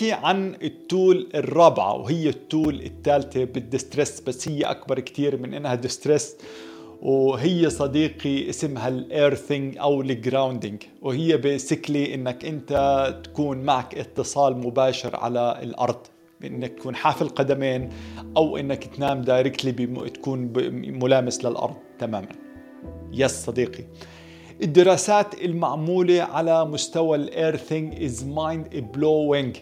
نحكي عن ال tool الرابعة وهي ال tool الثالثة بال de-stress بس هي أكبر كتير من إنها de-stress وهي صديقي اسمها ال earthing أو ال grounding. وهي basically إنك أنت تكون معك اتصال مباشر على الأرض. بانك تكون حافي القدمين أو إنك تنام directly تكون ملامس للأرض تماما. yes صديقي. الدراسات المعمولة على مستوى ال earthing is mind blowing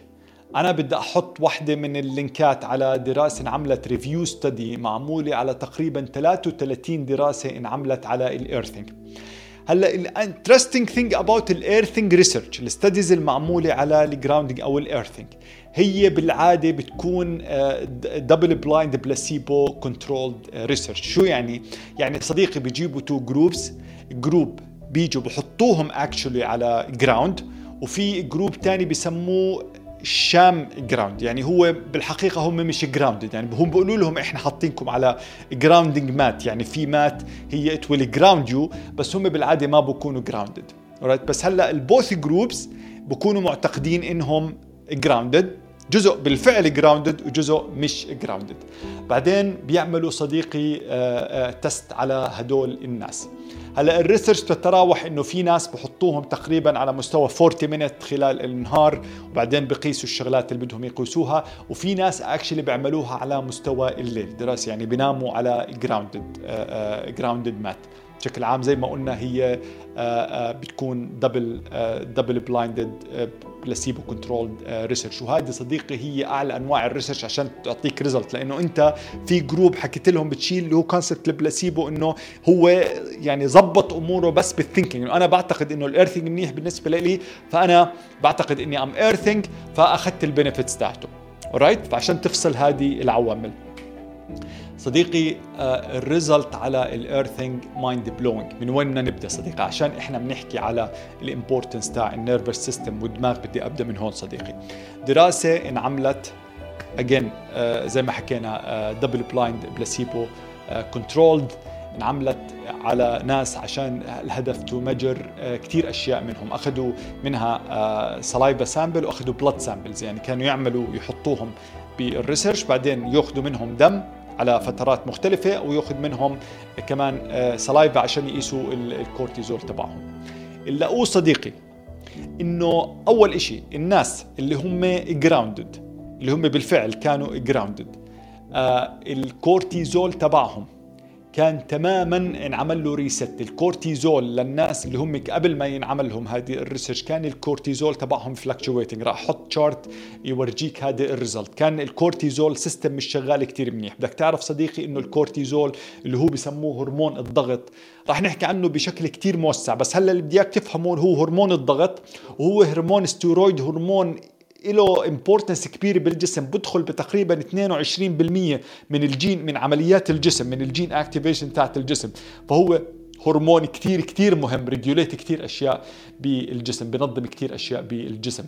أنا بدي أحط واحدة من ال linkات على دراسة انعملت review study معمولة على تقريبا 33 دراسة انعملت على ال earthing هلأ ال interesting thing about ال earthing research ال studies المعمولة على ال grounding أو ال earthing هي بالعادة بتكون double blind placebo controlled research شو يعني؟ يعني صديقي بيجيبوا two groups group بيجوا بحطوهم actually على ground وفي group تاني بسموه sham ground يعني هو بالحقيقة هم مش grounded يعني هم بيقولوا لهم إحنا حاطينكم على grounding mat يعني في mat هي it will ground you بس هم بالعادة ما بكونوا grounded بس هلأ ال both groups بكونوا معتقدين إنهم grounded جزء بالفعل grounded وجزء مش grounded بعدين بيعملوا صديقي test على هدول الناس. هلا ال research بتتراوح إنه في ناس بحطوهم تقريبا على مستوى 40 minute خلال النهار وبعدين بقيسوا الشغلات اللي بدهم يقيسوها وفي ناس actually بيعملوها على مستوى الليل. دراسه يعني بيناموا على grounded grounded mat بشكل عام زي ما قلنا هي بتكون double double blinded placebo controlled research وهذه صديقي هي أعلى أنواع ال research عشان تعطيك result لأنه أنت في group حكيت لهم بتشيل اللي هو concept ال placebo إنه هو يعني زبط أموره بس بال thinking أنا بعتقد إنه ال earthing منيح بالنسبة لي فأنا بعتقد إني I'm earthing فأخذت ال benefits تاعته. right فعشان تفصل هذه العوامل. صديقي ال result على ال earthing mind blowing من وين بدنا نبدأ صديقي؟ عشان إحنا بنحكي على ال importance تاع ال nervous system والدماغ. بدي أبدأ من هون صديقي. دراسة انعملت again زي ما حكينا double blind placebo controlled انعملت على ناس عشان الهدف to measure كثير أشياء منهم. أخذوا منها saliva sample وأخذوا blood samples يعني كانوا يعملوا يحطوهم بال research بعدين يأخذوا منهم دم. على فترات مختلفة ويأخذ منهم كمان saliva عشان يقيسوا الكورتيزول تبعهم. اللي صديقي إنه أول إشي الناس اللي هم grounded اللي هم بالفعل كانوا grounded آه الكورتيزول تبعهم كان تماما انعمل له reset الكورتيزول للناس اللي هم قبل ما ينعمل لهم هذه ال research كان الكورتيزول تبعهم fluctuating راح أحط chart يورجيك هذا ال result. كان الكورتيزول system مش شغال كتير منيح. بدك تعرف صديقي إنه الكورتيزول اللي هو بسموه هرمون الضغط راح نحكي عنه بشكل كتير موسع بس هلأ اللي بدي إياك تفهمه هو هرمون الضغط وهو هرمون ستيرويد هرمون له importance كبير بالجسم بدخل بتقريبا 22% من الجين من عمليات الجسم من ال gene activation تاعت الجسم. فهو هرمون كتير كتير مهم regulate كتير أشياء بالجسم بنظم كتير أشياء بالجسم.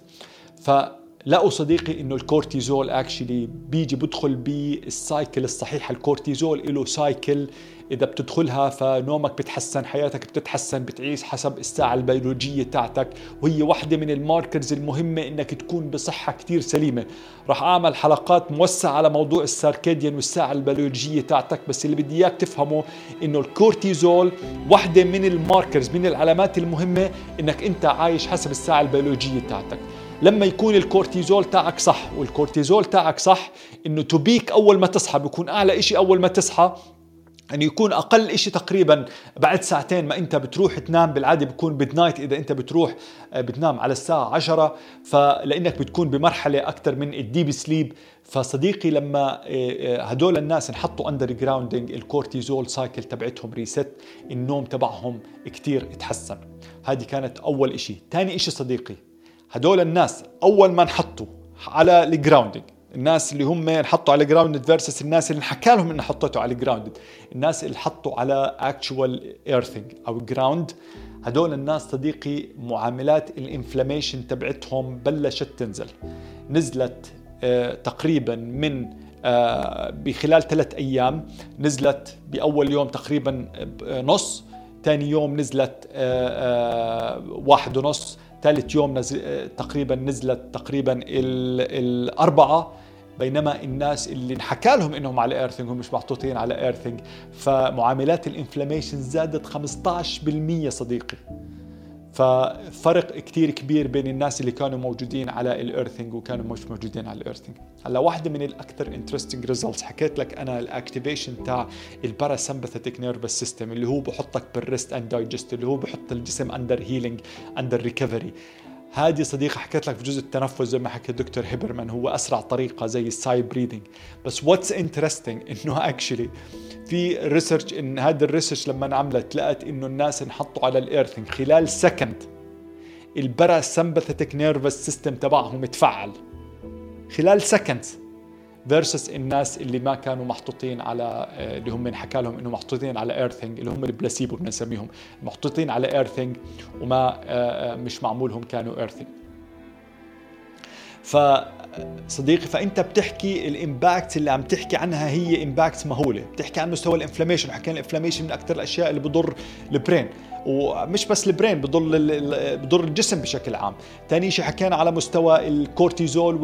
فلقوا صديقي إنه الكورتيزول actually بيجي بدخل بال cycle الصحيحه الكورتيزول له cycle إذا بتدخلها فنومك بتحسن حياتك بتتحسن بتعيش حسب الساعة البيولوجية تاعتك. وهي واحدة من ال markers المهمة إنك تكون بصحة كتير سليمة. راح أعمل حلقات موسعة على موضوع ال circadian والساعة البيولوجية تاعتك بس اللي بدي إياك تفهمه إنه الكورتيزول واحدة من ال markers من العلامات المهمة إنك أنت عايش حسب الساعة البيولوجية تاعتك. لما يكون الكورتيزول تاعك صح والكورتيزول تاعك صح إنه to peak أول ما تصحى بيكون أعلى إشي أول ما تصحى أن يكون أقل إشي تقريبا بعد ساعتين ما أنت بتروح تنام بالعادة بكون midnight إذا أنت بتروح بتنام على الساعة عشرة. فلأنك بتكون بمرحلة أكثر من ال deep sleep فصديقي لما هدول الناس انحطوا under grounding الكورتيزول cycle تبعتهم reset النوم تبعهم كتير تحسن. هذه كانت أول إشي. ثاني إشي صديقي هدول الناس أول ما انحطوا على ال grounding الناس اللي هم انحطوا على grounded versus الناس اللي حكى لهم إنه حطيتوا على grounded الناس اللي حطوا على actual earthing أو ground هدول الناس صديقي معاملات ال inflammation تبعتهم بلشت تنزل. نزلت آه تقريبا من آه بخلال ثلاث أيام نزلت بأول يوم تقريبا نص ثاني يوم نزلت آه واحد ونص ثالث يوم نزل تقريبا نزلت تقريبا الأربعة بينما الناس اللي انحكى لهم إنهم على earthing هم مش محطوطين على earthing فمعاملات ال inflammation زادت 15% صديقي. ففرق كتير كبير بين الناس اللي كانوا موجودين على ال earthing وكانوا مش موجودين على ال earthing هلا واحدة من الأكثر interesting results حكيت لك أنا ال activation تاع ال parasympathetic nervous system اللي هو بحطك بال rest and digest اللي هو بحط الجسم under healing under recovery هذه صديقي حكيت لك في جزء التنفس زي ما حكى الدكتور هيبرمان هو أسرع طريقة زي ال sigh breathing بس what's interesting إنه actually في research إن هذا ال research لما انعملت لقت إنه الناس انحطوا على ال earthing خلال second ال parasympathetic nervous system تبعهم تفعل خلال second versus الناس اللي ما كانوا محطوطين على آه، اللي هم انحكى لهم انه محطوطين على earthing اللي هم البلاسيبو بنسميهم. محطوطين على earthing وما آه، آه، مش معمولهم كانوا earthing فصديقي فأنت بتحكي ال impact اللي عم تحكي عنها هي impact مهولة. بتحكي عن مستوى ال inflammation حكينا ال inflammation من أكثر الأشياء اللي بضر ال brain ومش بس ال brain بضر بضر الجسم بشكل عام. ثاني شيء حكينا على مستوى الكورتيزول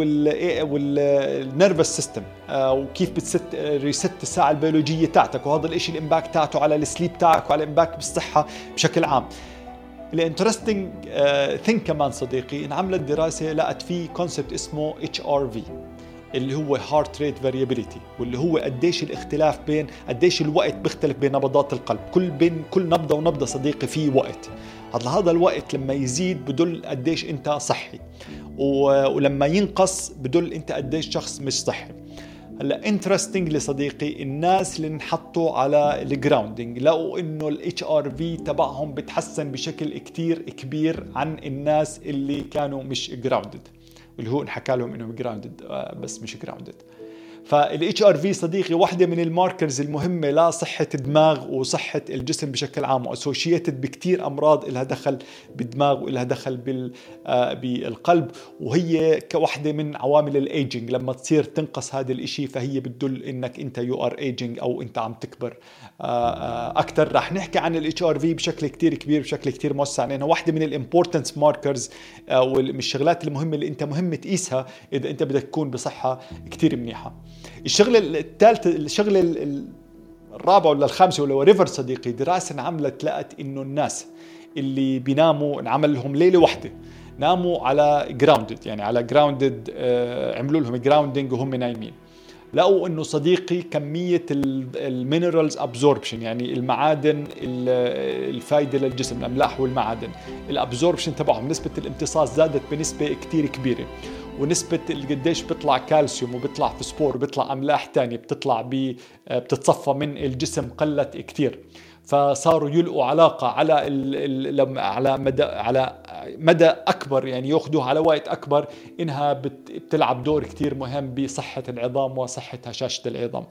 وال nervous system وكيف بت reset الساعة البيولوجية تاعتك. وهذا الشيء ال impact تاعته على ال sleep تاعك وعلى ال impact بالصحة بشكل عام. ال interesting thing uh, كمان صديقي انعملت دراسة لقت في concept اسمه HRV اللي هو heart rate variability واللي هو قديش الاختلاف بين قديش الوقت بيختلف بين نبضات القلب. كل بين كل نبضة ونبضة صديقي في وقت. هذا الوقت لما يزيد بدل قديش انت صحي. ولما ينقص بدل انت قديش شخص مش صحي. هلا interesting صديقي الناس اللي انحطوا على ال grounding لقوا إنه ال HRV تبعهم بتحسن بشكل كتير كبير عن الناس اللي كانوا مش grounded واللي هو انحكى لهم إنهم grounded آه، بس مش grounded فال HRV صديقي واحدة من ال markers المهمة لصحة الدماغ وصحة الجسم بشكل عام و associated بكثير أمراض لها دخل بالدماغ ولها دخل بال آه، بالقلب وهي كوحده من عوامل الايجنج لما تصير تنقص هذا الشيء فهي بتدل إنك أنت you are aging أو أنت عم تكبر. آه، أكثر رح نحكي عن ال HRV بشكل كثير كبير بشكل كثير موسع لأنها واحدة من ال important markers ومن الشغلات المهمة اللي أنت مهم تقيسها إذا أنت بدك تكون بصحة كثير منيحة. الشغلة الثالثه الشغلة الرابعة ولا الخامسة whatever صديقي دراسة انعملت لقت إنه الناس اللي بيناموا انعمل لهم ليلة واحدة ناموا على grounded يعني على grounded آه عملوا لهم grounding وهم نايمين. لقوا إنه صديقي كمية ال minerals absorption يعني المعادن الفايدة للجسم الأملاح والمعادن ال absorption تبعهم نسبة الامتصاص زادت بنسبة كثير كبيرة. ونسبة قديش بيطلع كالسيوم وبيطلع فسفور وبيطلع أملاح تانية بتطلع بتتصفى من الجسم قلت كتير فصاروا يلقوا علاقة على على مدى على مدى أكبر يعني يأخذوها على وقت أكبر إنها بتلعب دور كتير مهم بصحة العظام وصحة هشاشة العظام.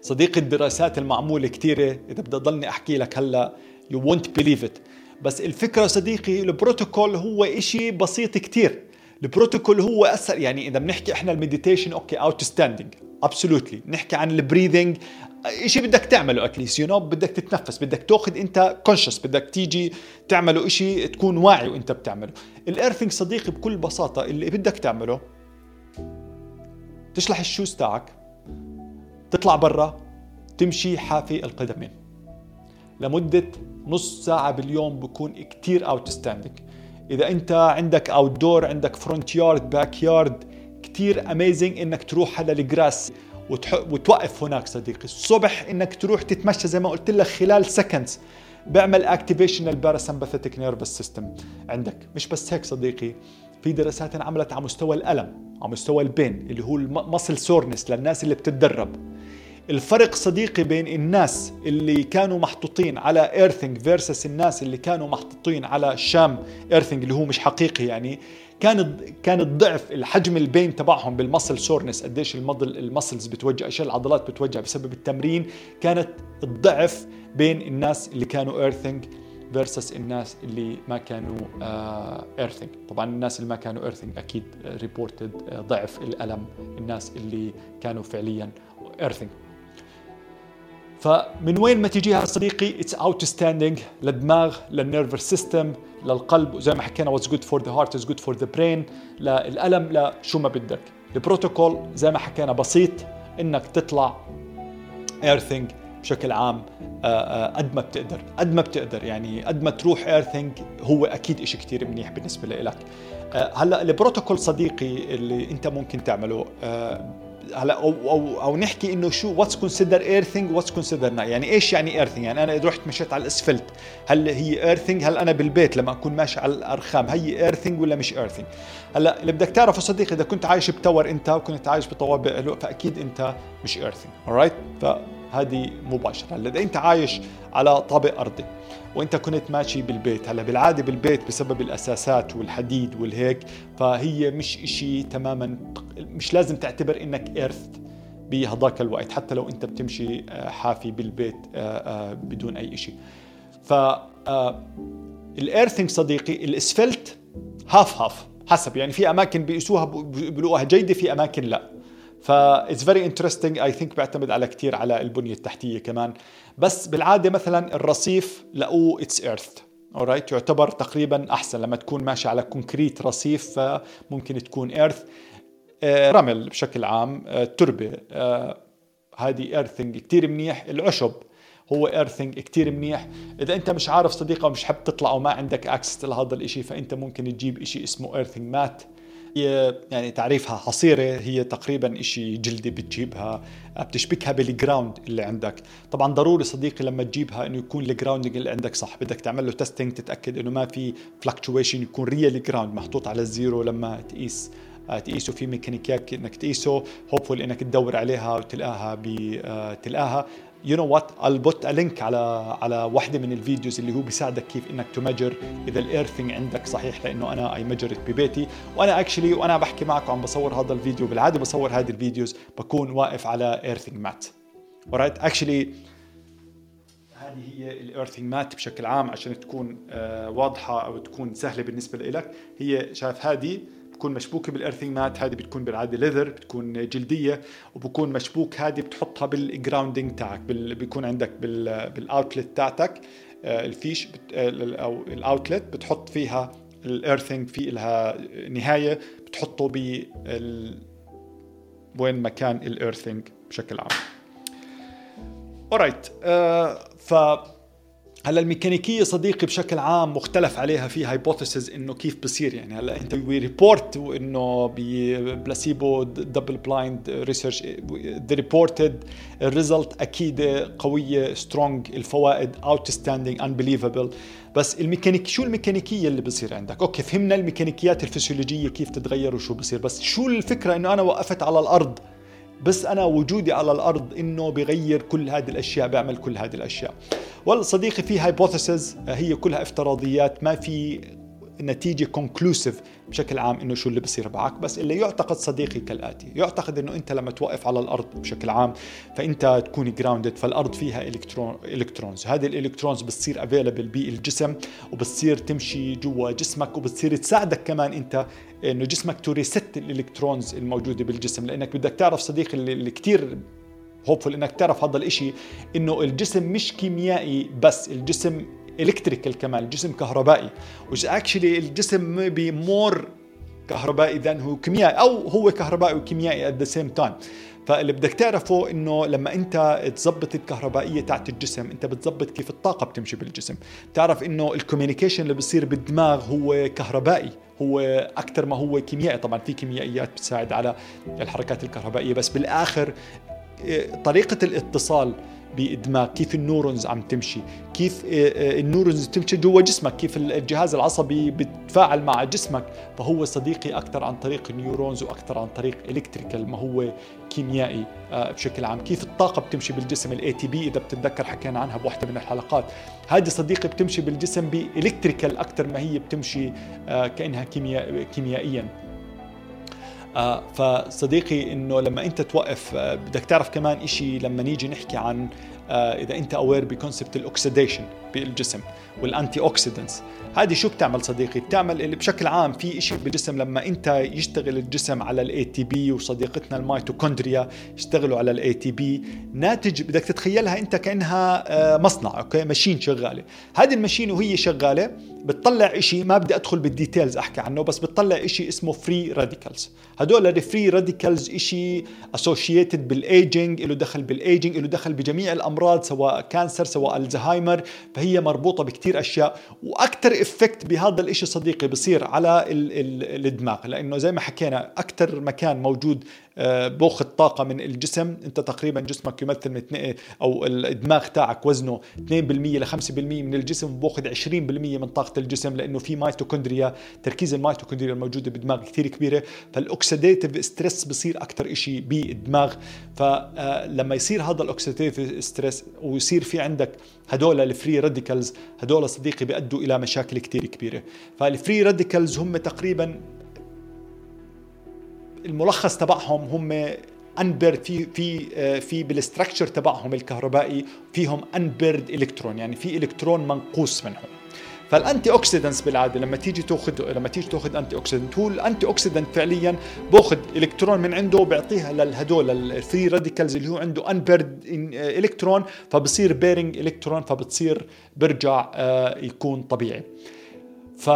صديقي الدراسات المعمولة كتيرة إذا بدي أضلني أحكي لك هلأ you won't believe it. بس الفكرة صديقي البروتوكول هو إشي بسيط كتير البروتوكول هو أثر يعني إذا بنحكي إحنا ال meditation okay outstanding absolutely نحكي عن ال breathing شيء بدك تعمله at least you know بدك تتنفس بدك تاخذ أنت conscious بدك تيجي تعمله شيء تكون واعي وأنت بتعمله. ال earthing صديقي بكل بساطة اللي بدك تعمله تشلح ال shoes تاعك تطلع برا تمشي حافي القدمين. لمدة نص ساعة باليوم بكون كتير outstanding إذا أنت عندك outdoor عندك front yard backyard كثير amazing إنك تروح على ال grass وتوقف هناك صديقي. الصبح إنك تروح تتمشى زي ما قلت لك خلال seconds بيعمل activation ال parasympathetic nervous system عندك. مش بس هيك صديقي في دراسات انعملت على مستوى الألم على مستوى ال pain اللي هو ال muscle soreness للناس اللي بتتدرب. الفرق صديقي بين الناس اللي كانوا محطوطين على earthing versus الناس اللي كانوا محطوطين على sham earthing اللي هو مش حقيقي يعني. كان كان الضعف الحجم ال pain تبعهم بال muscle soreness قديش المضل ال muscles بتوجع إيش العضلات بتوجع بسبب التمرين كانت الضعف بين الناس اللي كانوا earthing versus الناس اللي ما كانوا earthing uh, طبعا الناس اللي ما كانوا earthing أكيد reported uh, ضعف الألم الناس اللي كانوا فعليا earthing فمن وين ما تجيها صديقي it's outstanding للدماغ لل nervous system للقلب وزي ما حكينا what's good for the heart is good for the brain للالم لشو ما بدك. البروتوكول زي ما حكينا بسيط إنك تطلع earthing بشكل عام آه، آه، قد ما بتقدر. قد ما بتقدر يعني قد ما تروح earthing هو أكيد إشي كتير منيح بالنسبة لك آه، هلأ البروتوكول صديقي اللي أنت ممكن تعمله هلا أو أو أو نحكي إنه شو what's consider earthing what's consider يعني إيش يعني earthing يعني أنا إذا رحت مشيت على الأسفلت هل هي earthing هل أنا بالبيت لما أكون ماشي على الرخام هي earthing ولا مش earthing هلا اللي بدك تعرفه صديقي إذا كنت عايش ب tower أنت وكنت عايش بطوابق فأكيد أنت مش earthing alright فهذه مباشرة. هلا اذا أنت عايش على طابق أرضي وأنت كنت ماشي بالبيت. هلا بالعادة بالبيت بسبب الأساسات والحديد والهيك فهي مش إشي تماما مش لازم تعتبر إنك earthed بهذاك الوقت حتى لو أنت بتمشي آه، حافي بالبيت آه، آه، بدون أي شيء ف ال earthing صديقي الاسفلت هاف هاف حسب. يعني في أماكن بيقيسوها بيقولوها جيدة في أماكن لا. ف it's very interesting I think بيعتمد على كثير على البنية التحتية كمان. بس بالعادة مثلا الرصيف لقوه it's earthed alright يعتبر تقريبا أحسن. لما تكون ماشي على concrete رصيف فممكن تكون earthed آه، رمل بشكل عام آه، تربة. آه، هذه earthing كثير منيح. العشب هو earthing كثير منيح. إذا أنت مش عارف صديقي ومش حاب تطلع وما عندك access لهذا الإشي فأنت ممكن تجيب إشي اسمه earthing mat هي يعني تعريفها حصيرة هي تقريبا إشي جلدي بتجيبها بتشبكها بال ground اللي عندك. طبعا ضروري صديقي لما تجيبها إنه يكون ال grounding اللي عندك صح. بدك تعمل له testing تتأكد إنه ما في fluctuation يكون real ground محطوط على ال zero لما تقيس. آه، تقيسه في ميكانيكيات إنك تقيسه. hopeful إنك تدور عليها وتلقاها بتلقاها you know what a link على على واحدة من ال videos اللي هو بيساعدك كيف إنك ت measure إذا ال earthing عندك صحيح لأنه أنا I measured ببيتي. وأنا actually وأنا بحكي معك وعم بصور هذا الفيديو بالعادة بصور هذه ال videos بكون واقف على earthing mat alright? actually هذه هي ال earthing mat بشكل عام عشان تكون آه، واضحة أو تكون سهلة بالنسبة لك هي شايف هذه بتكون مشبوكة بال earthing mat هذه بتكون بالعادة leather بتكون جلدية وبكون مشبوك هذه بتحطها بال grounding تاعك بيكون عندك بال outlet تاعتك آه، الفيش آه، أو ال outlet بتحط فيها ال earthing في لها نهاية بتحطه ب وين مكان ال earthing بشكل عام. alright uh, ف هلا الميكانيكية صديقي بشكل عام مختلف عليها في hypothesis إنه كيف بصير يعني. هلا أنت we report إنه ب placebo double blind research the reported ال result أكيد قوية strong الفوائد outstanding unbelievable بس الميكانيك شو الميكانيكية اللي بصير عندك؟ أوكي فهمنا الميكانيكيات الفسيولوجية كيف تتغير وشو بصير بس شو الفكرة إنه أنا وقفت على الأرض بس أنا وجودي على الأرض إنه بغير كل هذه الأشياء بيعمل كل هذه الأشياء. والله صديقي في hypothesis هي كلها افتراضيات ما في نتيجة conclusive بشكل عام إنه شو اللي بصير معك بس اللي يعتقد صديقي كالآتي يعتقد إنه أنت لما توقف على الأرض بشكل عام فأنت تكون grounded فالأرض فيها electron electrons هذه ال electrons بتصير available بالجسم وبتصير تمشي جوا جسمك وبتصير تساعدك كمان أنت إنه جسمك to reset ال electrons الموجودة بالجسم. لأنك بدك تعرف صديقي اللي, كثير hopeful إنك تعرف هذا الإشي إنه الجسم مش كيميائي بس الجسم electrical كمان الجسم كهربائي. which actually الجسم be more كهربائي than هو كيميائي أو هو كهربائي وكيميائي at the same time فاللي بدك تعرفه إنه لما أنت تظبط الكهربائية تاعت الجسم أنت بتظبط كيف الطاقة بتمشي بالجسم. بتعرف إنه ال communication اللي بصير بالدماغ هو كهربائي هو أكثر ما هو كيميائي. طبعا في كيميائيات بتساعد على الحركات الكهربائية بس بالآخر طريقة الاتصال بالدماغ كيف ال neurons عم تمشي كيف آه، آه، ال neurons تمشي جوا جسمك كيف الجهاز العصبي بيتفاعل مع جسمك. فهو صديقي أكثر عن طريق ال neurons وأكثر عن طريق electrical ما هو كيميائي آه، بشكل عام. كيف الطاقة بتمشي بالجسم ال ATP إذا بتتذكر حكينا عنها بوحدة من الحلقات. هذه صديقي بتمشي بالجسم ب electrical أكثر ما هي بتمشي كأنها كيميائيا. فصديقي إنه لما أنت توقف آه بدك تعرف كمان إشي لما نيجي نحكي عن إذا أنت aware ب concept ال oxidation بالجسم وال antioxidants هذه شو بتعمل صديقي؟ بتعمل اللي بشكل عام في شيء بالجسم لما أنت يشتغل الجسم على ال ATP وصديقتنا الميتوكوندريا يشتغلوا على ال ATP ناتج بدك تتخيلها أنت كأنها آه، مصنع أوكي؟ machine شغالة. هذه ال machine وهي شغالة بتطلع شيء ما بدي أدخل بال details أحكي عنه بس بتطلع شيء اسمه free radicals هدول ال free radicals شيء associated بال aging له دخل بالايجنج له دخل بجميع الأمراض سواء cancer سواء الزهايمر فهي مربوطة بكثير أشياء وأكثر effect بهذا الشيء صديقي بصير على الدماغ لأنه زي ما حكينا أكثر مكان موجود باخذ طاقة من الجسم. انت تقريبا جسمك يمثل من أو الدماغ تاعك وزنه 2% ل 5% من الجسم باخذ 20% من طاقة الجسم لأنه في ميتوكوندريا تركيز الميتوكوندريا الموجودة بالدماغ كثير كبيرة. فال oxidative stress بصير أكثر شيء بالدماغ. فلما يصير هذا ال oxidative stress ويصير في عندك هدول ال free radicals هدول صديقي بيؤدوا إلى مشاكل كثير كبيرة. فال free radicals هم تقريبا الملخص تبعهم هم unpaired في في في بال structure تبعهم الكهربائي فيهم unpaired electron يعني في الكترون منقوص منهم. فال antioxidants بالعادة لما تيجي تاخذ لما تيجي تاخذ antioxidant هو ال antioxidant فعليا باخذ الكترون من عنده وبيعطيها لهدول ال free radicals اللي هو عنده unpaired electron فبصير pairing electron فبتصير برجع آه، يكون طبيعي. ف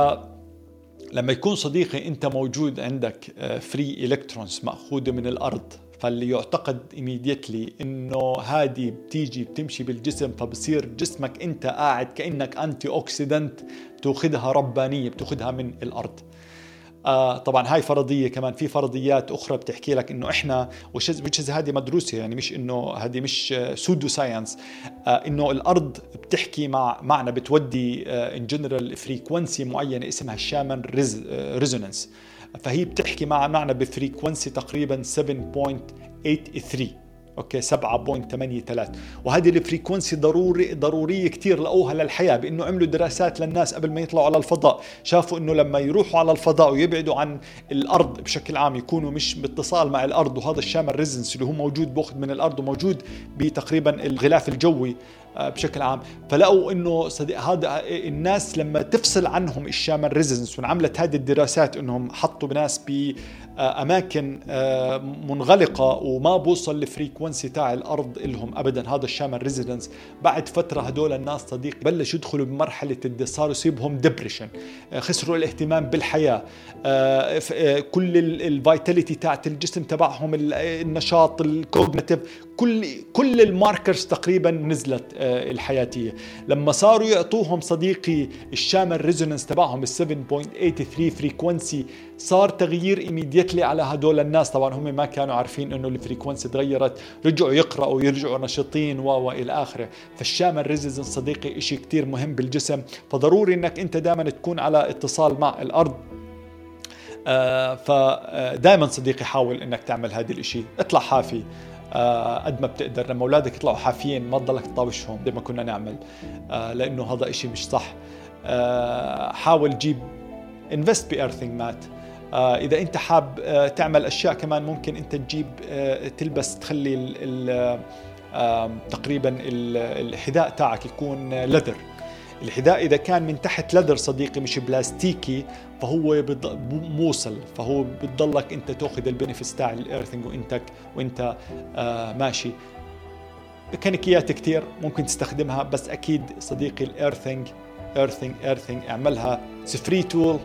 لما يكون صديقي انت موجود عندك free آه، electrons مأخوذة من الأرض فاللي يعتقد immediately إنه هذه بتيجي بتمشي بالجسم فبصير جسمك انت قاعد كأنك antioxidant بتأخذها ربانية بتأخذها من الأرض. آه طبعا هاي فرضية كمان في فرضيات أخرى بتحكي لك إنه إحنا وش هذه مدروسة يعني مش إنه هذه مش pseudoscience آه إنه الأرض بتحكي مع معنا بتودي in general frequency معينة اسمها ال Schumann resonance آه، فهي بتحكي مع معنا ب frequency تقريبا 7.83 أوكي 7.83 وهذه ال frequency ضروري ضرورية كثير لقوها للحياة بأنه عملوا دراسات للناس قبل ما يطلعوا على الفضاء. شافوا إنه لما يروحوا على الفضاء ويبعدوا عن الأرض بشكل عام يكونوا مش باتصال مع الأرض وهذا ال Schumann resonance اللي هو موجود بأخذ من الأرض وموجود بتقريبا الغلاف الجوي آه، بشكل عام. فلقوا إنه صديقي هذا الناس لما تفصل عنهم ال Schumann resonance وانعملت هذه الدراسات إنهم حطوا بناس باماكن آه، منغلقة وما بوصل ال frequency تاع الأرض لهم ابدا. هذا ال Schumann resonance بعد فترة هدول الناس صديقي بلشوا يدخلوا بمرحلة صاروا يصيبهم depression آه، خسروا الاهتمام بالحياة. كل ال vitality تاعت الجسم تبعهم النشاط ال cognitive كل كل ال markers تقريبا نزلت آه، الحياتية. لما صاروا يعطوهم صديقي ال Schumann resonance تبعهم ال 7.83 frequency صار تغيير immediately على هدول الناس. طبعا هم ما كانوا عارفين إنه ال frequency تغيرت رجعوا يقرأوا يرجعوا نشيطين و والى آخره. فال Schumann resonance صديقي شيء كثير مهم بالجسم. فضروري إنك أنت دائما تكون على اتصال مع الأرض. آه فدائما صديقي حاول إنك تعمل هذا الإشي. اطلع حافي. قد ما بتقدر لما أولادك يطلعوا حافيين ما تضلك تطاوشوهم زي ما كنا نعمل. آه، لأنه هذا إشي مش صح. آه، حاول تجيب invest ب earthing mat. إذا أنت حاب تعمل أشياء كمان ممكن أنت تجيب تلبس تخلي تقريبا الحذاء تاعك يكون leather الحذاء إذا كان من تحت leather صديقي مش بلاستيكي فهو موصل. فهو بتضلك أنت تأخذ ال benefits تاع ال earthing وانت وإنت آه ماشي. ميكانيكيات كثير ممكن تستخدمها بس أكيد صديقي ال earthing earthing earthing اعملها. free tool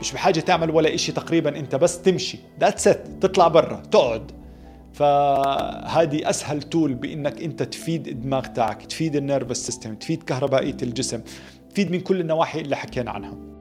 مش بحاجة تعمل ولا إشي تقريبا أنت بس تمشي. that's it تطلع برا. تقعد. فهذه أسهل tool بإنك أنت تفيد الدماغ تاعك تفيد ال nervous system تفيد كهربائية الجسم تفيد من كل النواحي اللي حكينا عنها.